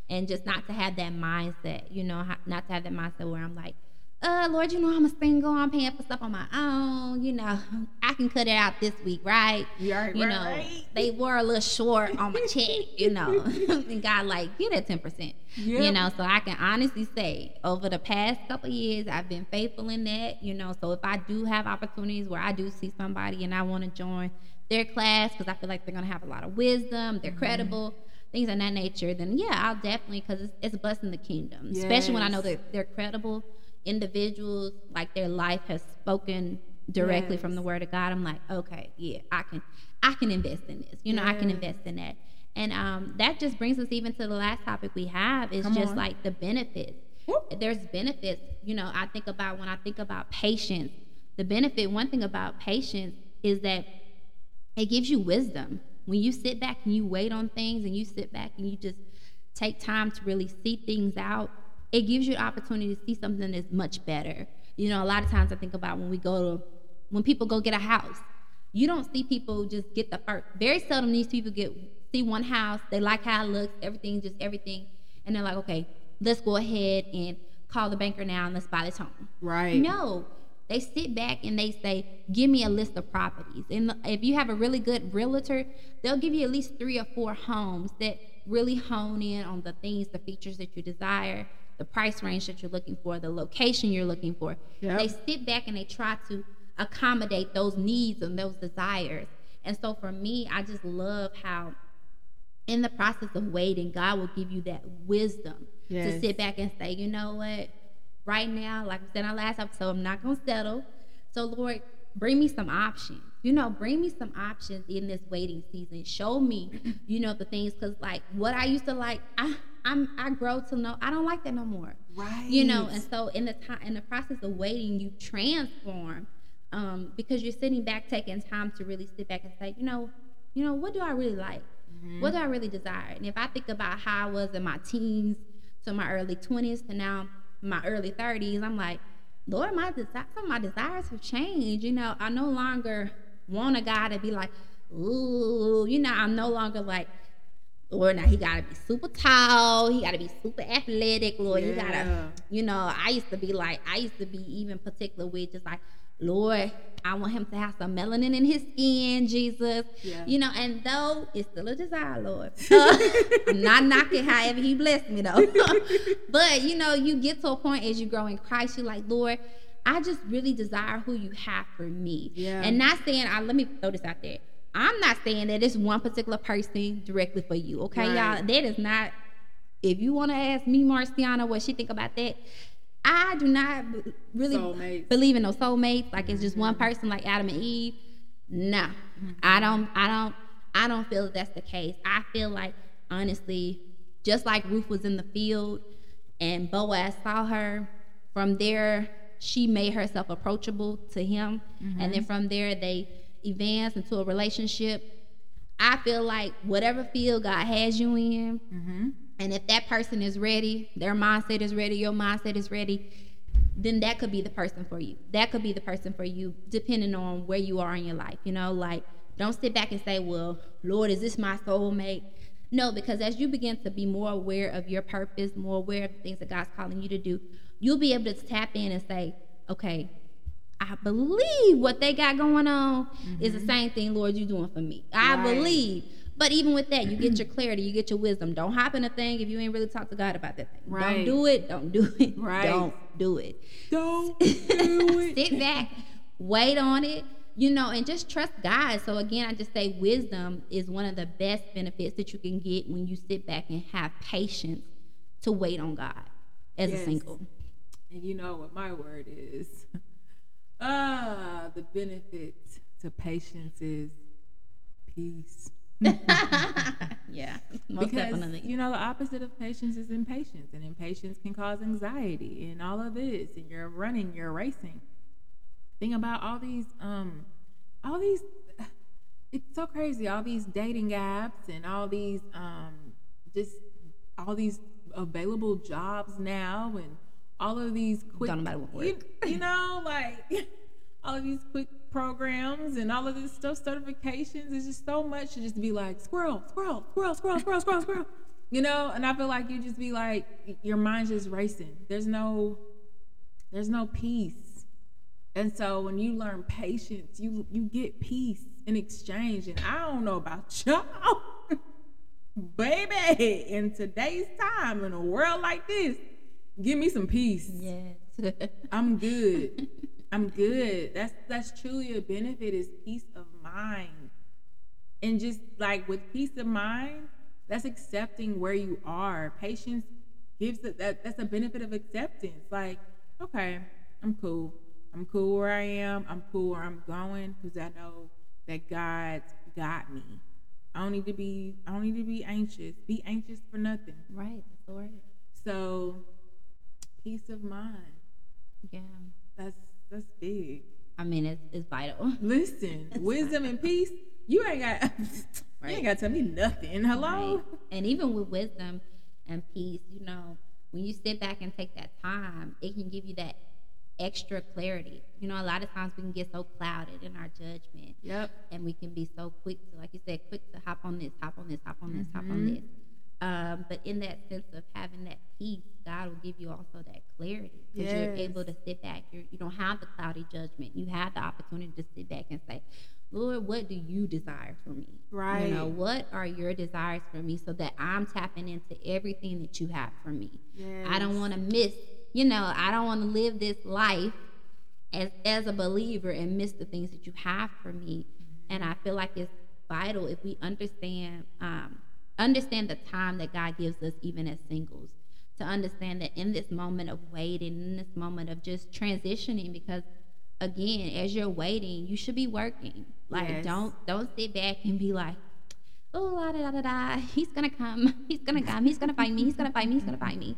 And just not to have that mindset, you know, not to have that mindset where I'm like, uh, Lord, you know I'm a single. I'm paying for stuff on my own. You know, I can cut it out this week, right? Right, you right, know, right. they were a little short on my check. You know, and God like get that ten percent. You know, so I can honestly say over the past couple years, I've been faithful in that. You know, so if I do have opportunities where I do see somebody and I want to join their class because I feel like they're gonna have a lot of wisdom, they're credible. Things of that nature, then yeah, I'll definitely because it's, it's blessing the kingdom, especially when I know Yes. that they're credible individuals, like their life has spoken directly from the word of God. I'm like, okay, yeah, I can, I can invest in this. You know, I can invest in that. And um, that just brings us even to the last topic we have is Come just on. like the benefits. Whoop. There's benefits. You know, I think about when I think about patience. The benefit, one thing about patience is that it gives you wisdom. When you sit back and you wait on things and you sit back and you just take time to really see things out, it gives you the opportunity to see something that's much better. You know, a lot of times I think about when we go to, when people go get a house, you don't see people just get the first. Very seldom these people get see one house, they like how it looks, everything, just everything, and they're like, okay, let's go ahead and call the banker now and let's buy this home. Right. No, they sit back and they say, "Give me a list of properties." And if you have a really good realtor, they'll give you at least three or four homes that really hone in on the things, the features that you desire, the price range that you're looking for, the location you're looking for. Yep. They sit back and they try to accommodate those needs and those desires. And so for me, I just love how in the process of waiting, God will give you that wisdom to sit back and say, you know what? Right now, like I said in our last episode, I'm not gonna settle. So Lord, bring me some options. You know, bring me some options in this waiting season. Show me, you know, the things because like what I used to like, I I'm I grow to know I don't like that no more. Right. You know, and so in the time in the process of waiting, you transform um, because you're sitting back, taking time to really sit back and say, you know, you know, what do I really like? What do I really desire? And if I think about how I was in my teens to my early 20s to now my early 30s, I'm like, Lord, my desi- some of my desires have changed. You know, I no longer want a guy to be like, ooh, you know, I'm no longer like, Lord, now he gotta be super tall, he gotta be super athletic, Lord, he gotta, you know, I used to be like, I used to be even particular with just like, Lord, I want him to have some melanin in his skin, Jesus. Yeah. You know, and though it's still a desire, Lord. Uh, I'm not knocking however he blessed me though. but you know, you get to a point as you grow in Christ, you're like, Lord, I just really desire who you have for me. Yeah. And not saying I let me throw this out there. I'm not saying that it's one particular person directly for you. Okay, Right. y'all. That is not if you want to ask me, Marciana, what she think about that, I do not b- really Soulmates. believe in no soulmates. Like it's just mm-hmm. one person, like Adam and Eve. No, mm-hmm. I don't. I don't. I don't feel that that's the case. I feel like honestly, just like Ruth was in the field, and Boaz saw her. From there, she made herself approachable to him, and then mm-hmm. from there they advanced into a relationship. I feel like whatever field God has you in, Mm-hmm. and if that person is ready, their mindset is ready, your mindset is ready, then that could be the person for you. That could be the person for you, depending on where you are in your life. You know, like don't sit back and say, Well, Lord, is this my soulmate? No, because as you begin to be more aware of your purpose, more aware of the things that God's calling you to do, you'll be able to tap in and say, Okay, I believe what they got going on is the mm-hmm. same thing, Lord, you're doing for me. I Right. believe. But even with that, you get your clarity, you get your wisdom. Don't hop in a thing if you ain't really talked to God about that thing. Don't do it. Don't do it. Right. Don't do it. Don't do it. Sit back, wait on it, you know, and just trust God. So again, I just say wisdom is one of the best benefits that you can get when you sit back and have patience to wait on God as a single. And you know what my word is? Ah, the benefit to patience is peace. yeah, most because definitely. you know the opposite of patience is impatience, and impatience can cause anxiety and all of this. And you're running, you're racing. Think about all these, um, all these. It's so crazy. All these dating apps and all these, um, just all these available jobs now, and all of these quick. Don't nobody want you, you know, like all of these quick programs and all of this stuff, certifications. It's just so much to just be like squirrel, squirrel, squirrel, squirrel, squirrel, squirrel, squirrel. You know, and I feel like you just be like your mind's just racing. There's no there's no peace. And so when you learn patience, you you get peace in exchange. And I don't know about y'all, baby, in today's time, in a world like this, give me some peace. Yes. I'm good. I'm good. That's that's truly a benefit is peace of mind. And just like with peace of mind, that's accepting where you are. Patience gives it that that's a benefit of acceptance. Like, okay, I'm cool. I'm cool where I am. I'm cool where I'm going because I know that God's got me. I don't need to be I don't need to be anxious. Be anxious for nothing. right. That's the word. So peace of mind. Yeah. That's that's big. I mean, it's, it's vital. Listen, wisdom and peace. You ain't got you ain't got to tell me nothing. Hello. Right? And even with wisdom and peace, you know, when you sit back and take that time, it can give you that extra clarity. You know, a lot of times we can get so clouded in our judgment Yep. and we can be so quick to, like you said, quick to hop on this, hop on this, hop on this, hop on Mhm. this. Um, but in that sense of having that peace, God will give you also that clarity because you're able to sit back. You're, you don't have the cloudy judgment. You have the opportunity to sit back and say, Lord, what do you desire for me? You know, Right. what are your desires for me so that I'm tapping into everything that you have for me? Yes. I don't want to miss, you know, I don't want to live this life as as a believer and miss the things that you have for me. And I feel like it's vital if we understand um, understand the time that God gives us, even as singles, to understand that in this moment of waiting, in this moment of just transitioning, because again, as you're waiting, you should be working. Like Yes. don't don't sit back and be like, oh la da da da he's gonna come, he's gonna come, he's gonna find me, he's gonna find me, he's gonna find me.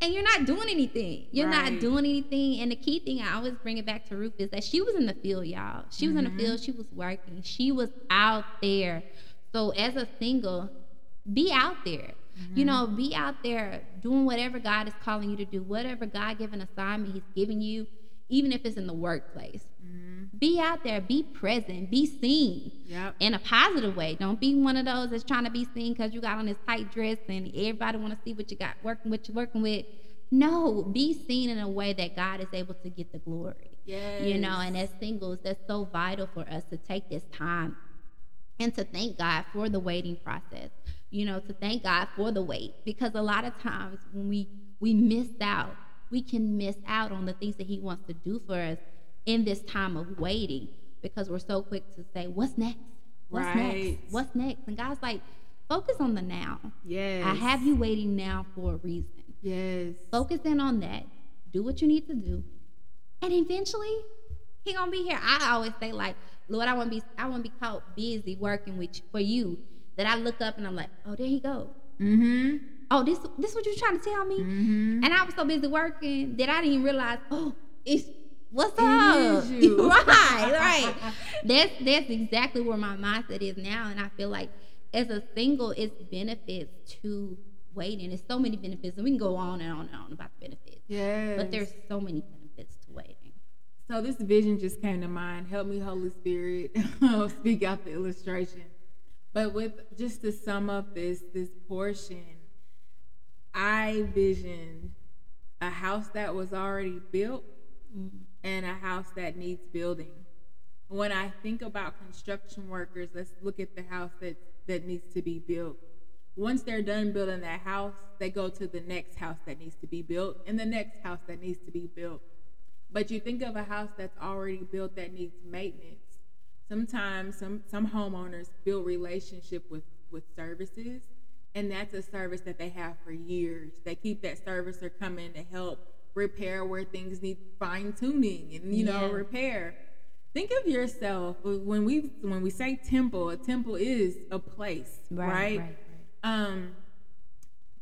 And you're not doing anything. You're Right. not doing anything. And the key thing I always bring it back to Ruth is that she was in the field, y'all. She was in the mm-hmm. field, she was working, she was out there. So as a single, be out there. You mm-hmm. know, be out there doing whatever God is calling you to do, whatever God given assignment He's giving you, even if it's in the workplace. Mm-hmm. Be out there, be present, be seen Yep. in a positive way. Don't be one of those that's trying to be seen because you got on this tight dress and everybody want to see what you got working what you're working with. No, be seen in a way that God is able to get the glory. Yes. You know, and as singles, that's so vital for us to take this time and to thank God for the waiting process. You know, to thank God for the wait because a lot of times when we we miss out, we can miss out on the things that He wants to do for us in this time of waiting because we're so quick to say, "What's next? What's Right. next? What's next?" And God's like, "Focus on the now. Yes. I have you waiting now for a reason. Yes. Focus in on that. Do what you need to do, and eventually, He gonna be here." I always say, "Like, Lord, I want to be, I want to be caught busy working with you, for you." That I look up and I'm like, "Oh, there he go. Mm-hmm. Oh, this, this what you're trying to tell me?" Mm-hmm. And I was so busy working that I didn't even realize, oh, it's what's up? is you. right, right. That's that's exactly where my mindset is now. And I feel like as a single, it's benefits to waiting. There's so many benefits, and we can go on and on and on about the benefits. Yes. But there's so many benefits to waiting. So this vision just came to mind. Help me, Holy Spirit, speak out the illustration. But with just to sum up this this portion, I visioned a house that was already built mm-hmm. and a house that needs building. When I think about construction workers, let's look at the house that that needs to be built. Once they're done building that house, they go to the next house that needs to be built and the next house that needs to be built. But you think of a house that's already built that needs maintenance. Sometimes some some homeowners build relationship with with services, and that's a service that they have for years. They keep that servicer coming to help repair where things need fine tuning and you know Yeah. repair. Think of yourself when we when we say temple. A temple is a place, right? right. um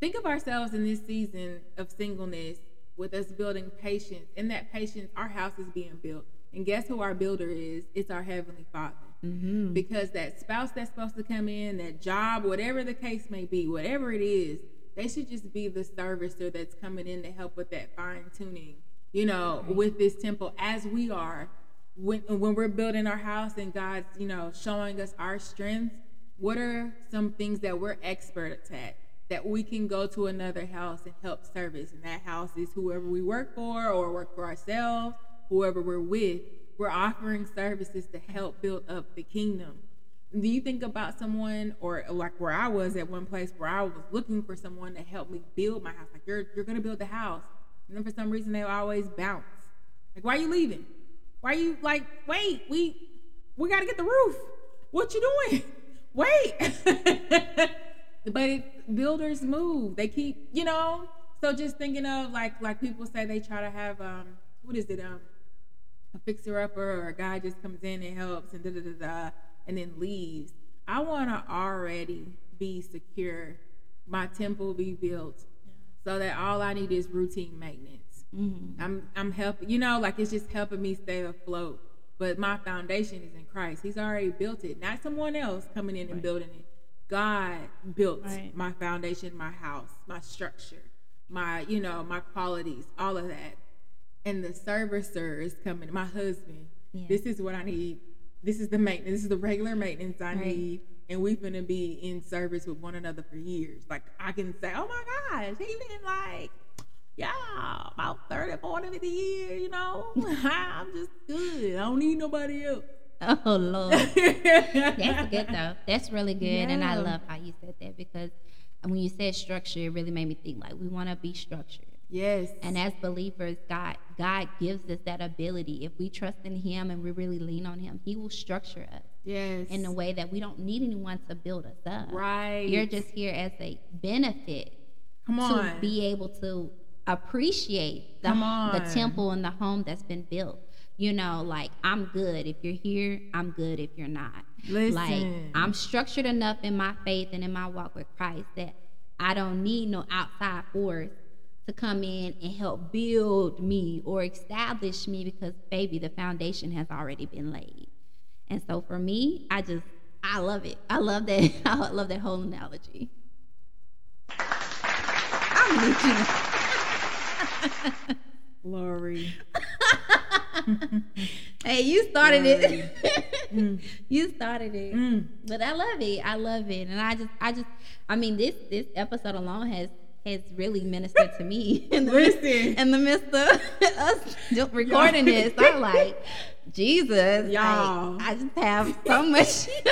think of ourselves in this season of singleness with us building patience in that patience our house is being built and guess who our builder is? It's our heavenly father. Mm-hmm. because that spouse that's supposed to come in that job whatever the case may be whatever it is they should just be the servicer that's coming in to help with that fine tuning you know with this temple as we are. When when we're building our house and god's you know showing us our strengths what are some things that we're experts at that we can go to another house and help service. And that house is whoever we work for or work for ourselves, whoever we're with. We're offering services to help build up the kingdom. Do you think about someone or like where I was at one place where I was looking for someone to help me build my house? Like you're you're gonna build the house. And then for some reason they always bounce. Like, why are you leaving? Why are you like, wait, we we gotta get the roof. What you doing? Wait. but it, builders move. They keep, you know. So just thinking of like like people say they try to have um what is it um a fixer upper or a guy just comes in and helps and da da da da and then leaves. I want to already be secure. My temple be built so that all I need is routine maintenance. Mm-hmm. I'm I'm helping, you know, like it's just helping me stay afloat. But my foundation is in Christ. He's already built it, not someone else coming in right. and building it. God built right. my foundation, my house, my structure, my, you know, my qualities, all of that. And the servicer is coming, my husband. Yeah. This is what I need. This is the maintenance. This is the regular maintenance I right. need. And we're gonna be in service with one another for years. Like I can say, oh my gosh, he been like, yeah, about 30, 40, 50 years, you know. I'm just good. I don't need nobody else. Oh Lord, that's good though. That's really good, yeah. and I love how you said that because when you said structure, it really made me think like we want to be structured. Yes. And as believers, God God gives us that ability. If we trust in Him and we really lean on Him, He will structure us. Yes. In a way that we don't need anyone to build us up. Right. You're just here as a benefit. Come on. To be able to appreciate the, the temple and the home that's been built you know, like I'm good if you're here, I'm good if you're not. Listen. Like I'm structured enough in my faith and in my walk with Christ that I don't need no outside force to come in and help build me or establish me because baby, the foundation has already been laid. And so for me, I just I love it. I love that. I love that whole analogy. I'm Lori. hey, you started it. mm. You started it. Mm. But I love it. I love it. And I just I just I mean this this episode alone has has really ministered to me in the midst, in the midst of us recording this. I'm like, Jesus, y'all. I, I just have so much.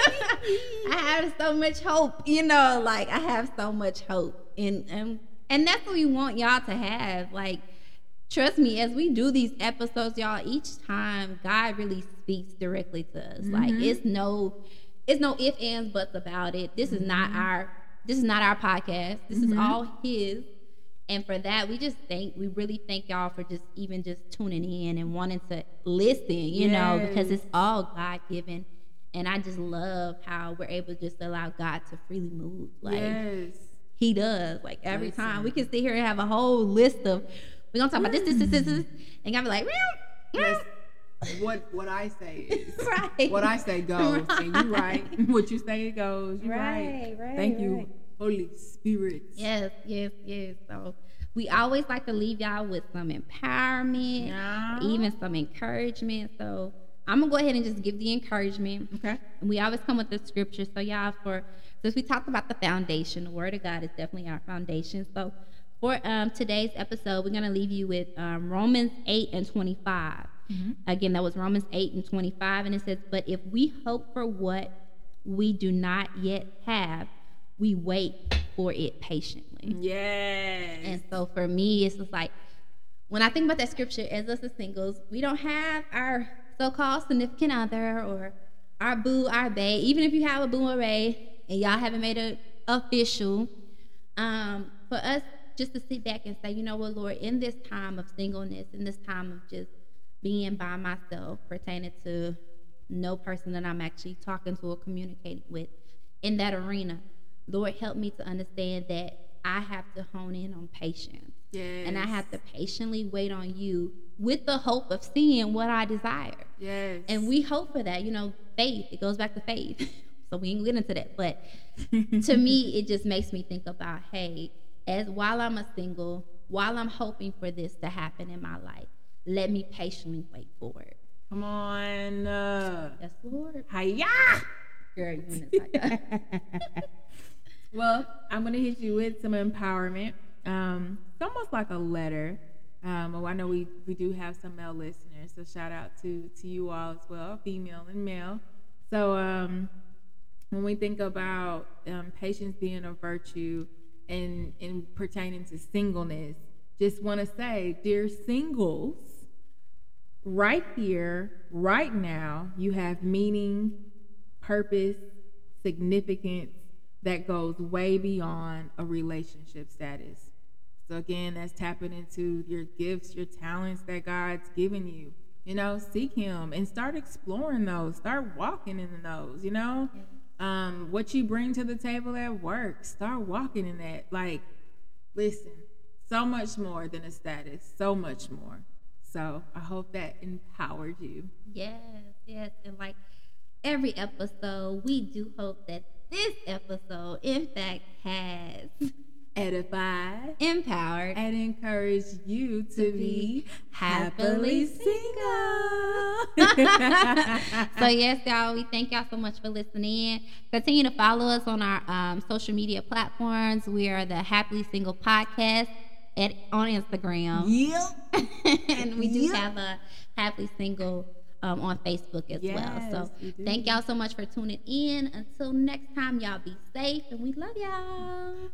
I have so much hope. You know, like I have so much hope, and and and that's what we want y'all to have. Like trust me, as we do these episodes, y'all, each time God really speaks directly to us. Mm-hmm. Like it's no, it's no ifs, ands, buts about it. This is not mm-hmm. our this is not our podcast. This mm-hmm. is all his. And for that, we just thank we really thank y'all for just even just tuning in and wanting to listen, you yes. know, because it's all God given. And I just love how we're able to just allow God to freely move. Like yes. He does. Like every listen. time we can sit here and have a whole list of we're gonna talk about this, this, this, this, this, and I'll be like, yes. What what I say is right. What I say goes, right. and you right. What you say it goes. You right, right. right Thank right. you, Holy Spirit. Yes, yes, yes. So we always like to leave y'all with some empowerment, yeah. even some encouragement. So I'm gonna go ahead and just give the encouragement. Okay. And we always come with the scripture. So y'all, for since we talked about the foundation, the Word of God is definitely our foundation. So for um, today's episode, we're going to leave you with um, Romans 8 and 25. Mm-hmm. Again, that was Romans 8 and 25. And it says, But if we hope for what we do not yet have, we wait for it patiently. Yes. And so for me, it's just like, when I think about that scripture, as us as singles, we don't have our so called significant other or our boo, our bae. Even if you have a boo or bae and y'all haven't made it official, um, for us just to sit back and say, you know what, Lord, in this time of singleness, in this time of just being by myself, pertaining to no person that I'm actually talking to or communicating with in that arena, Lord, help me to understand that I have to hone in on patience. Yes. And I have to patiently wait on you with the hope of seeing what I desire. Yes. And we hope for that. You know, faith, it goes back to faith. so we ain't get into that. But to me, it just makes me think about, hey, as while I'm a single, while I'm hoping for this to happen in my life, let me patiently wait for it. Come on. Uh, yes, Lord. Hiya! Girl, you Well, I'm gonna hit you with some empowerment. Um, it's almost like a letter. Um, oh, I know we, we do have some male listeners, so shout out to to you all as well, female and male. So um, when we think about um, patience being a virtue and in pertaining to singleness, just want to say, dear singles, right here, right now, you have meaning, purpose, significance that goes way beyond a relationship status. So again, that's tapping into your gifts, your talents that God's given you. You know, seek Him and start exploring those. Start walking in those. You know, um, what you bring to the table at work. Start walking in that. Like, listen, so much more than a status. So much more. So I hope that empowered you. Yes, yes, and like every episode, we do hope that this episode, in fact, has edified, empowered, and encouraged you to, to be happily single. so yes, y'all, we thank y'all so much for listening. Continue to follow us on our um, social media platforms. We are the Happily Single Podcast at on Instagram. Yep. and we do yep. have a Happily Single um, on Facebook as yes, well. So thank y'all so much for tuning in. Until next time, y'all be safe and we love y'all.